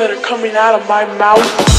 that are coming out of my mouth.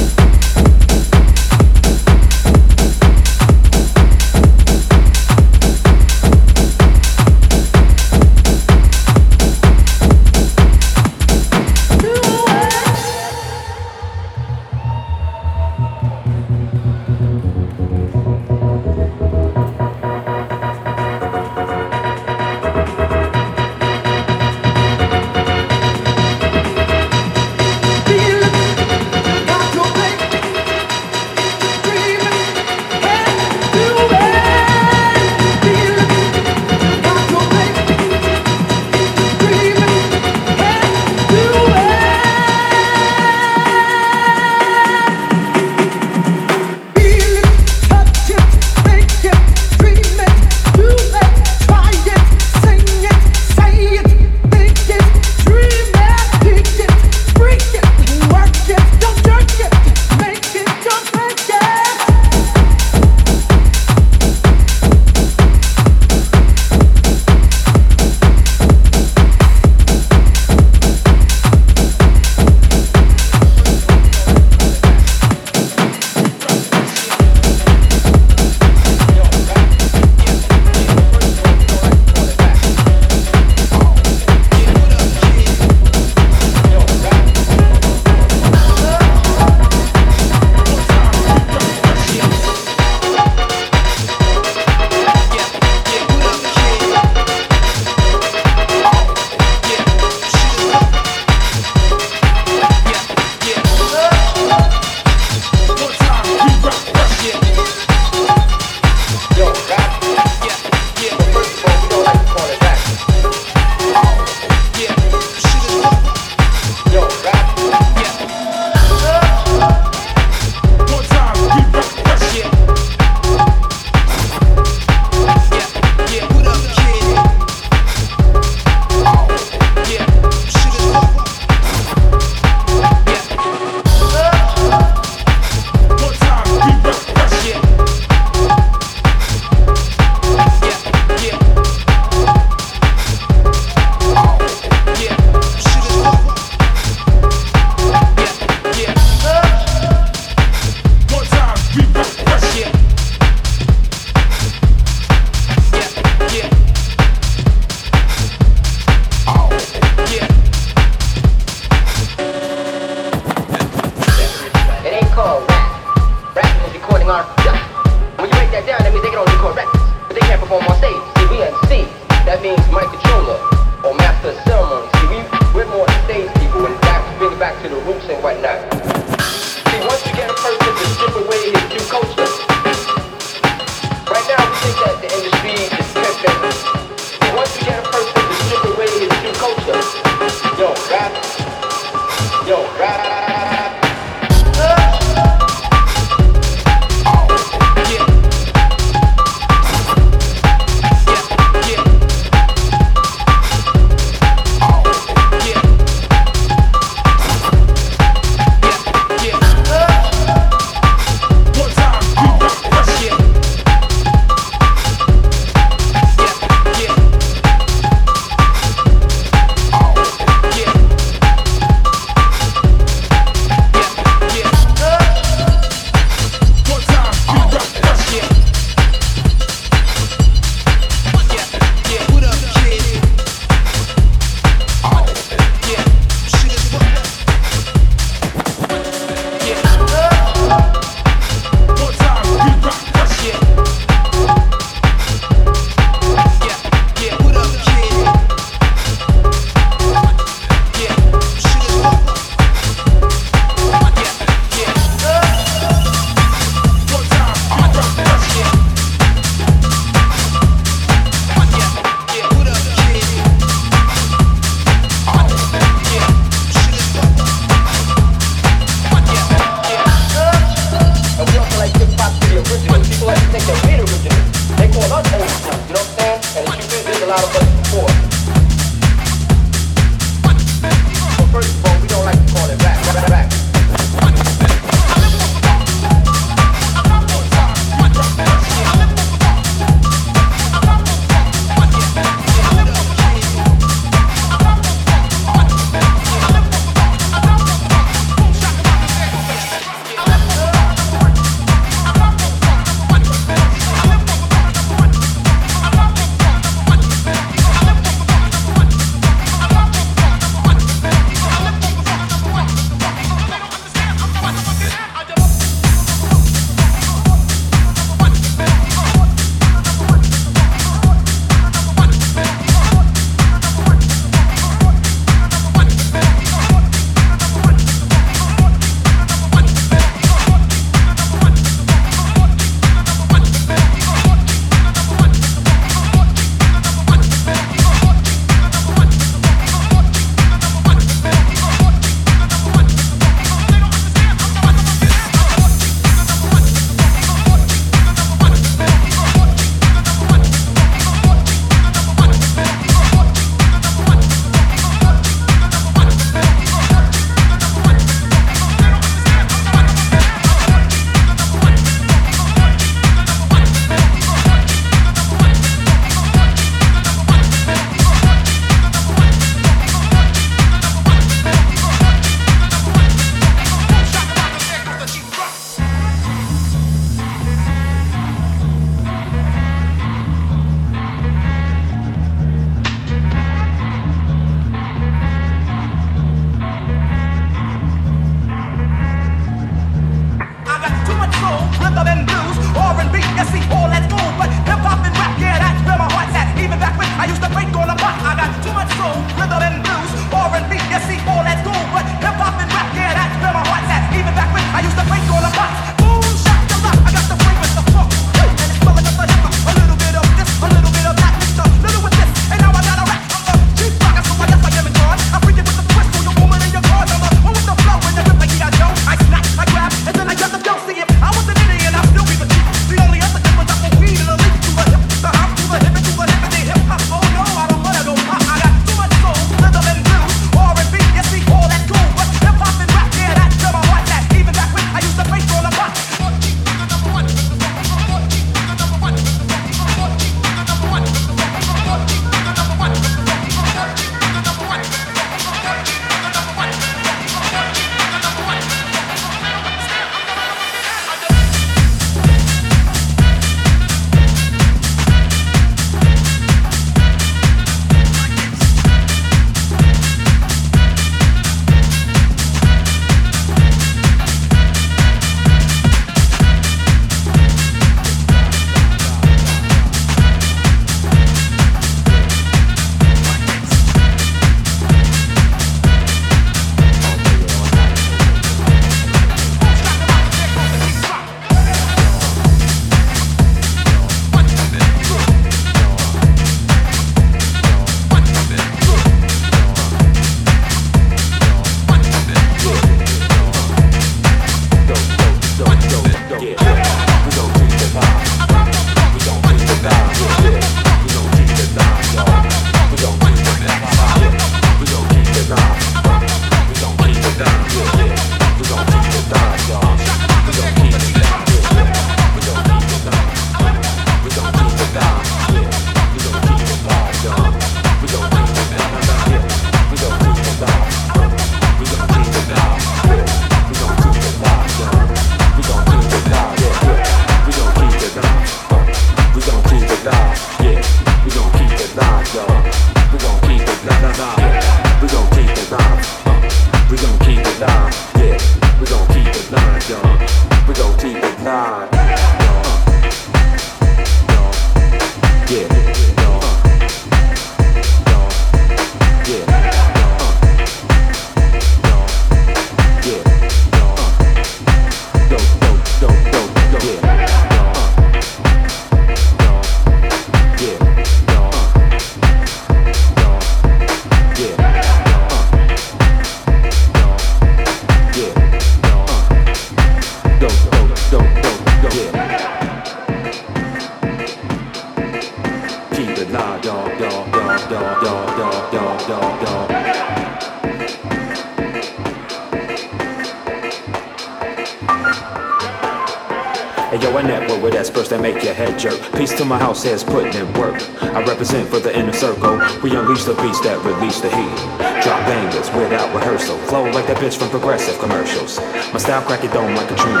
Says putting in work. I represent for the inner circle. We unleash the beast that release the heat. Drop bangers without rehearsal. Flow like that bitch from progressive commercials. My style crack it dome like Katrina.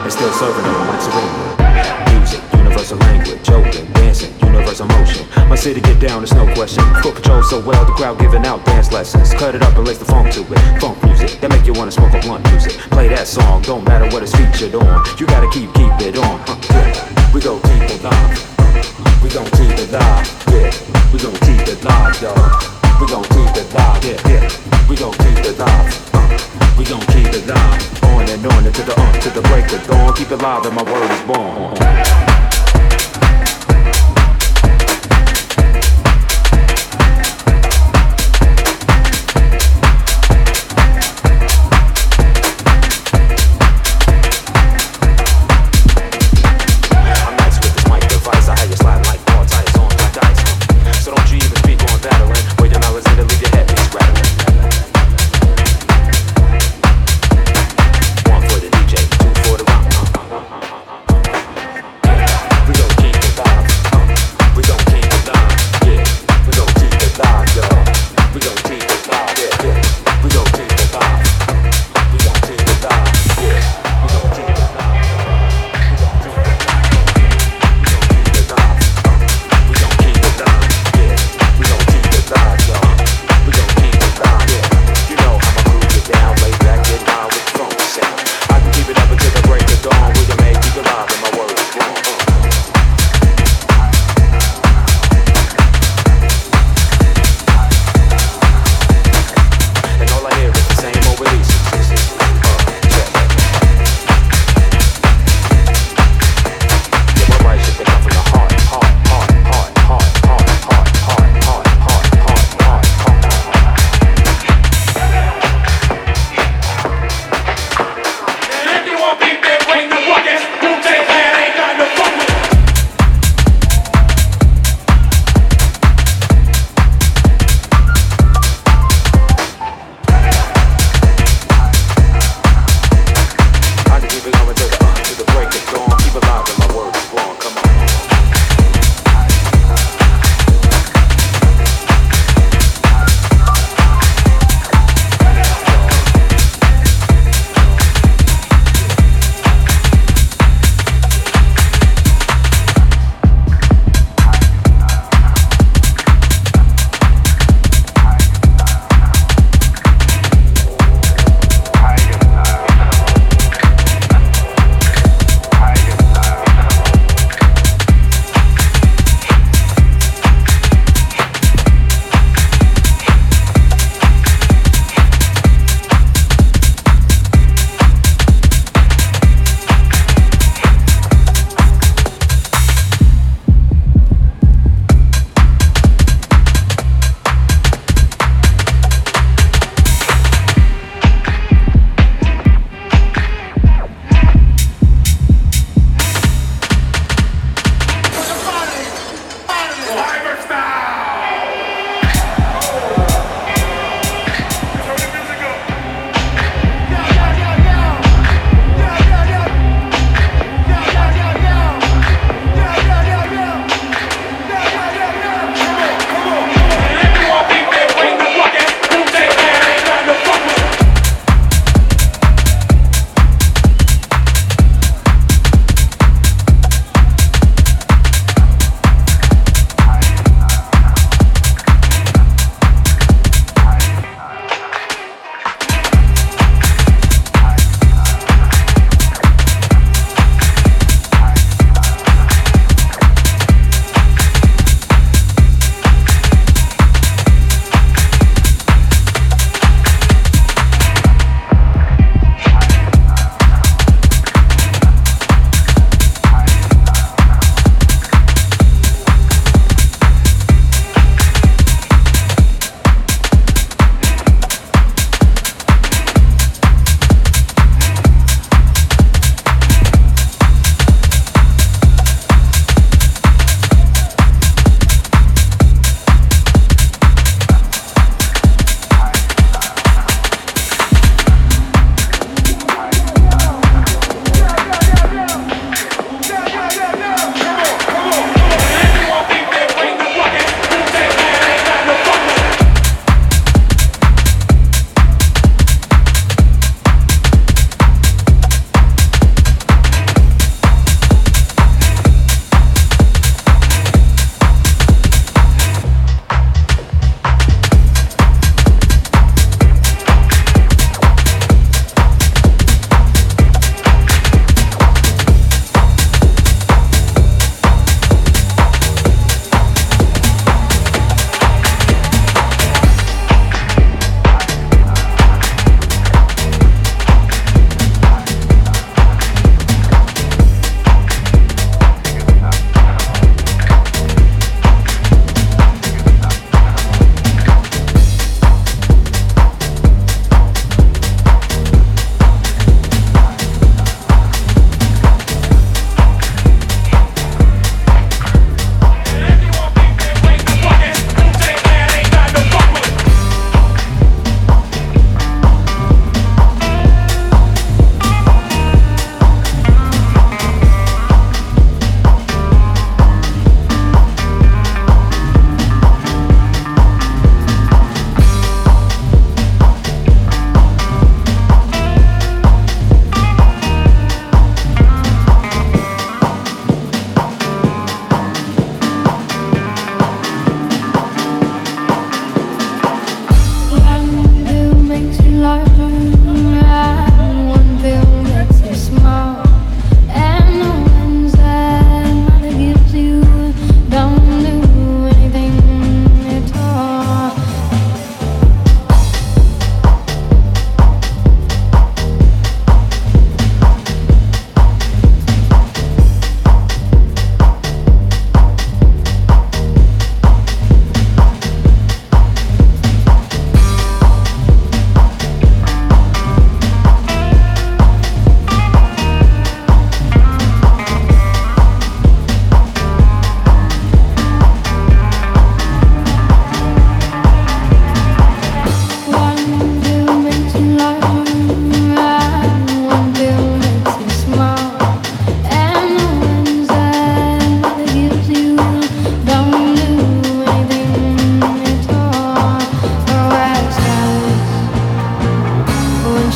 And still serving them like Serena. Music, universal language, open, dancing, universal motion. My city get down, there's no question. Foot patrol so well, the crowd giving out dance lessons. Cut it up and lace the funk to it. Funk music, that make you wanna smoke a blunt music. Play that song, don't matter what it's featured on. You gotta keep, keep it on. We go it live. We gon' keep it live, yeah. We gon' keep it live, y'all. We gon' keep it live, yeah, yeah. We gon' keep it live, uh. We gon' keep it live. On and on into the uh, to the break of dawn. Keep it live and my word is born.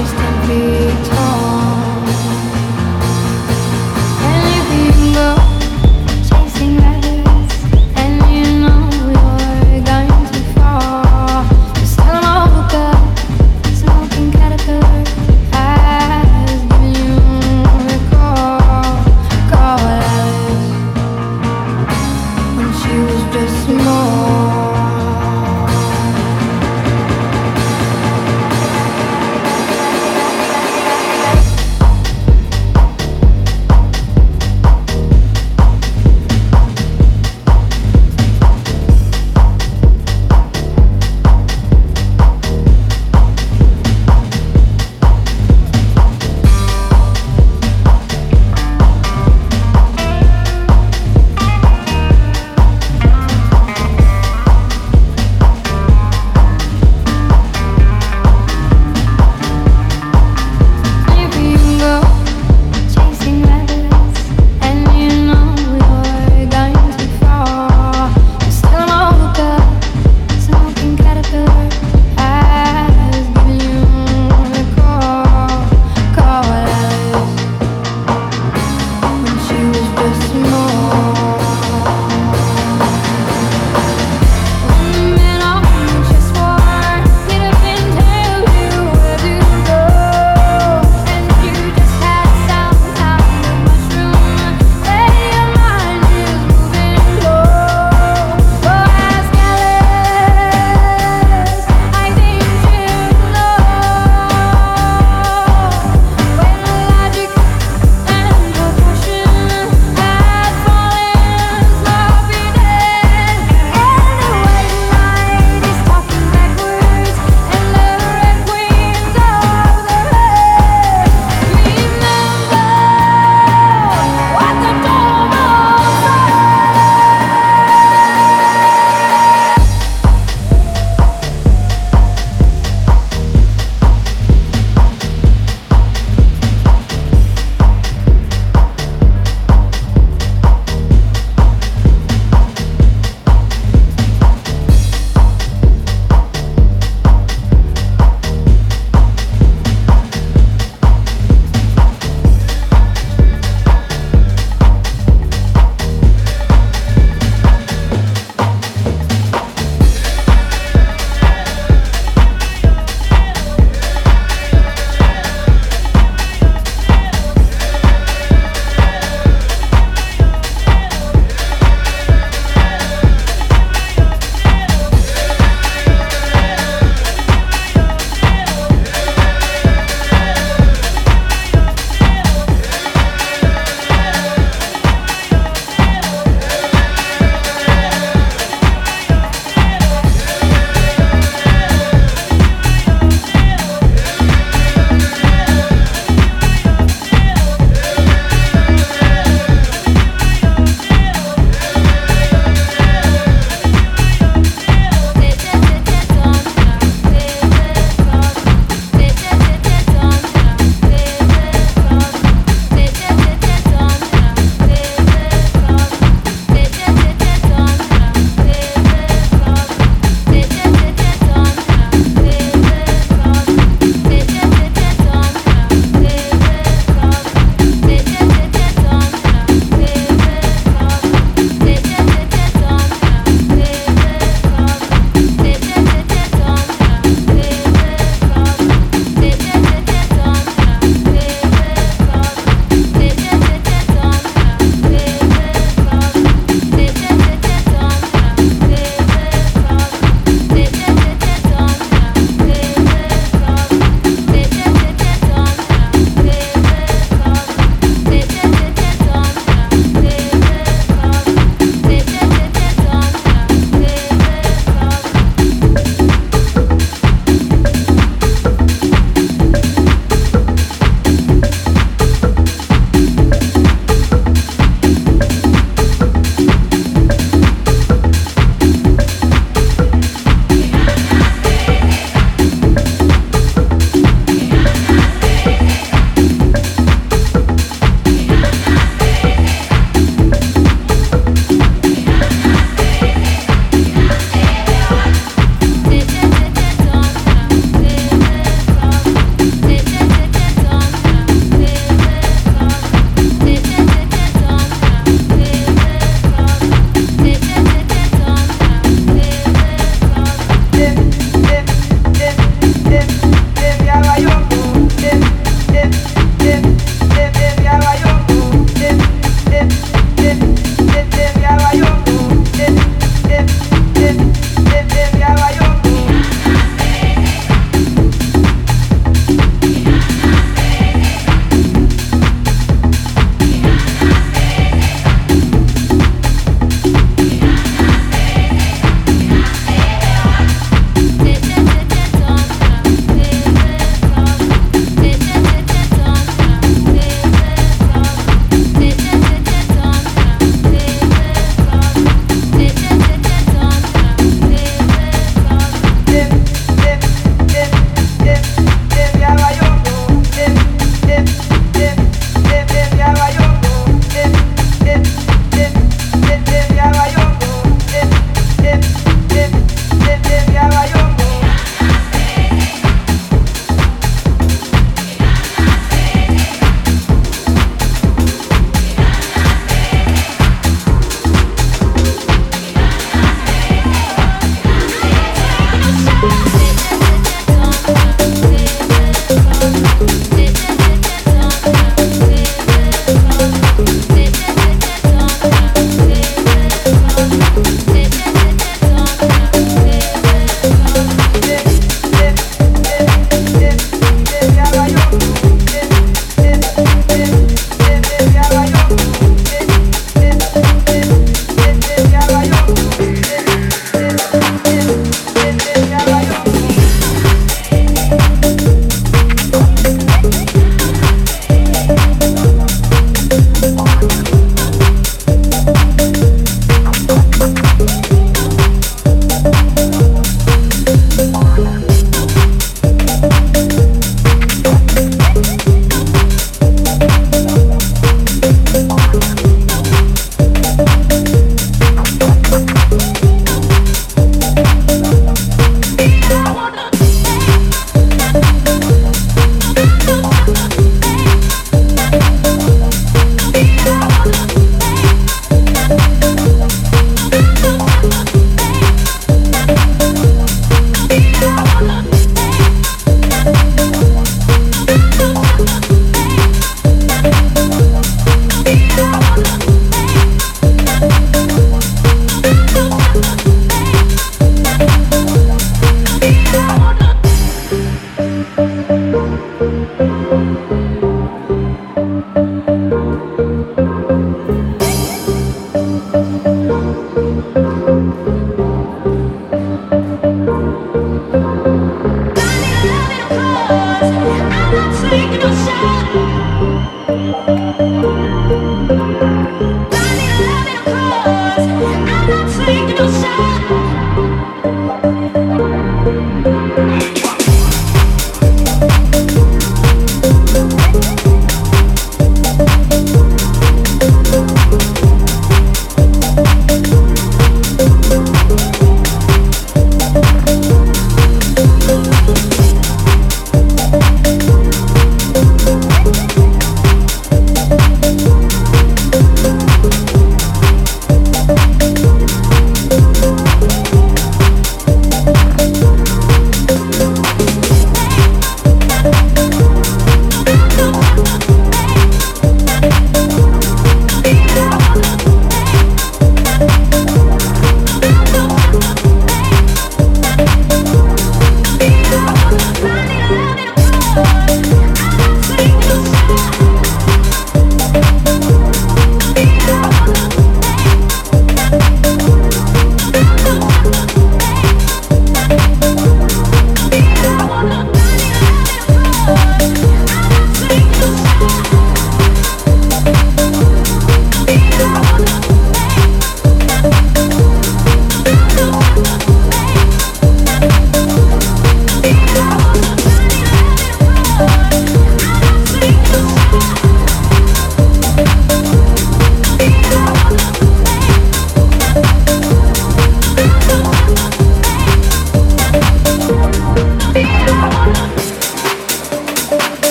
existence.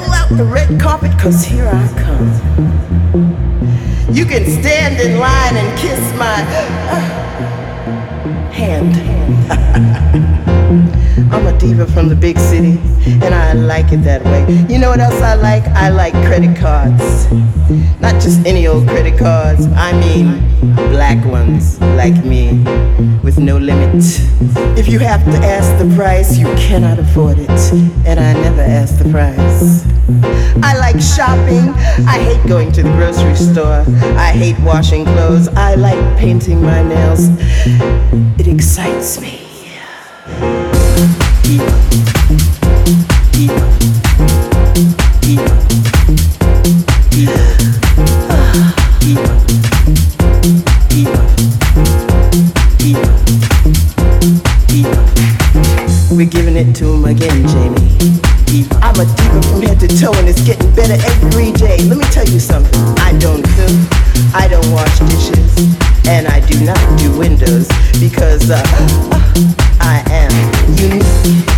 Roll out the red carpet, cause here I come. You can stand in line and kiss my uh, hand. I'm a diva from the big city, and I like it that way. You know what else I like? I like credit cards. Not just any old credit cards, I mean black ones like me, with no limit. If you have to ask the price, you cannot afford it, and I never ask the price. I like shopping. I hate going to the grocery store. I hate washing clothes. I like painting my nails. It excites me. We're giving it to him again, Jamie. I'm a diva from head to toe, and it's getting better every day. Let me tell you something. I don't cook, I don't wash dishes, and I do not do windows because uh, I am unique.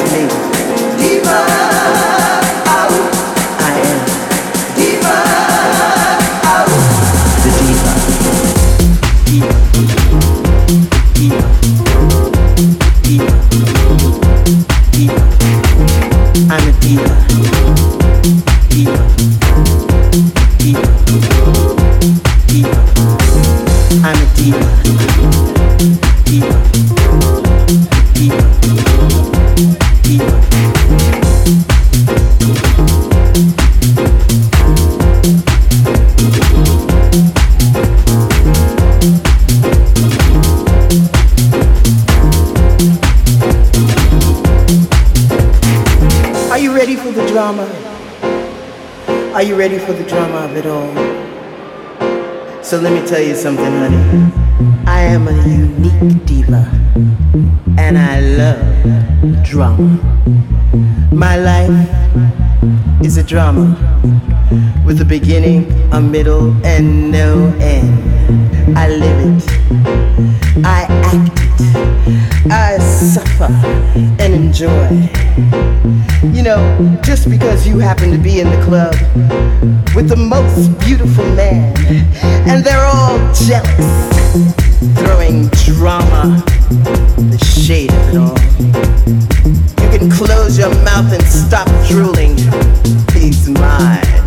Are you ready for the drama of it all? So let me tell you something, honey. I am a unique diva, and I love drama. My life is a drama with a beginning, a middle, and no end. I live it. I act. I suffer and enjoy. You know, just because you happen to be in the club with the most beautiful man, and they're all jealous, throwing drama, the shade of it all. You can close your mouth and stop drooling. He's mine.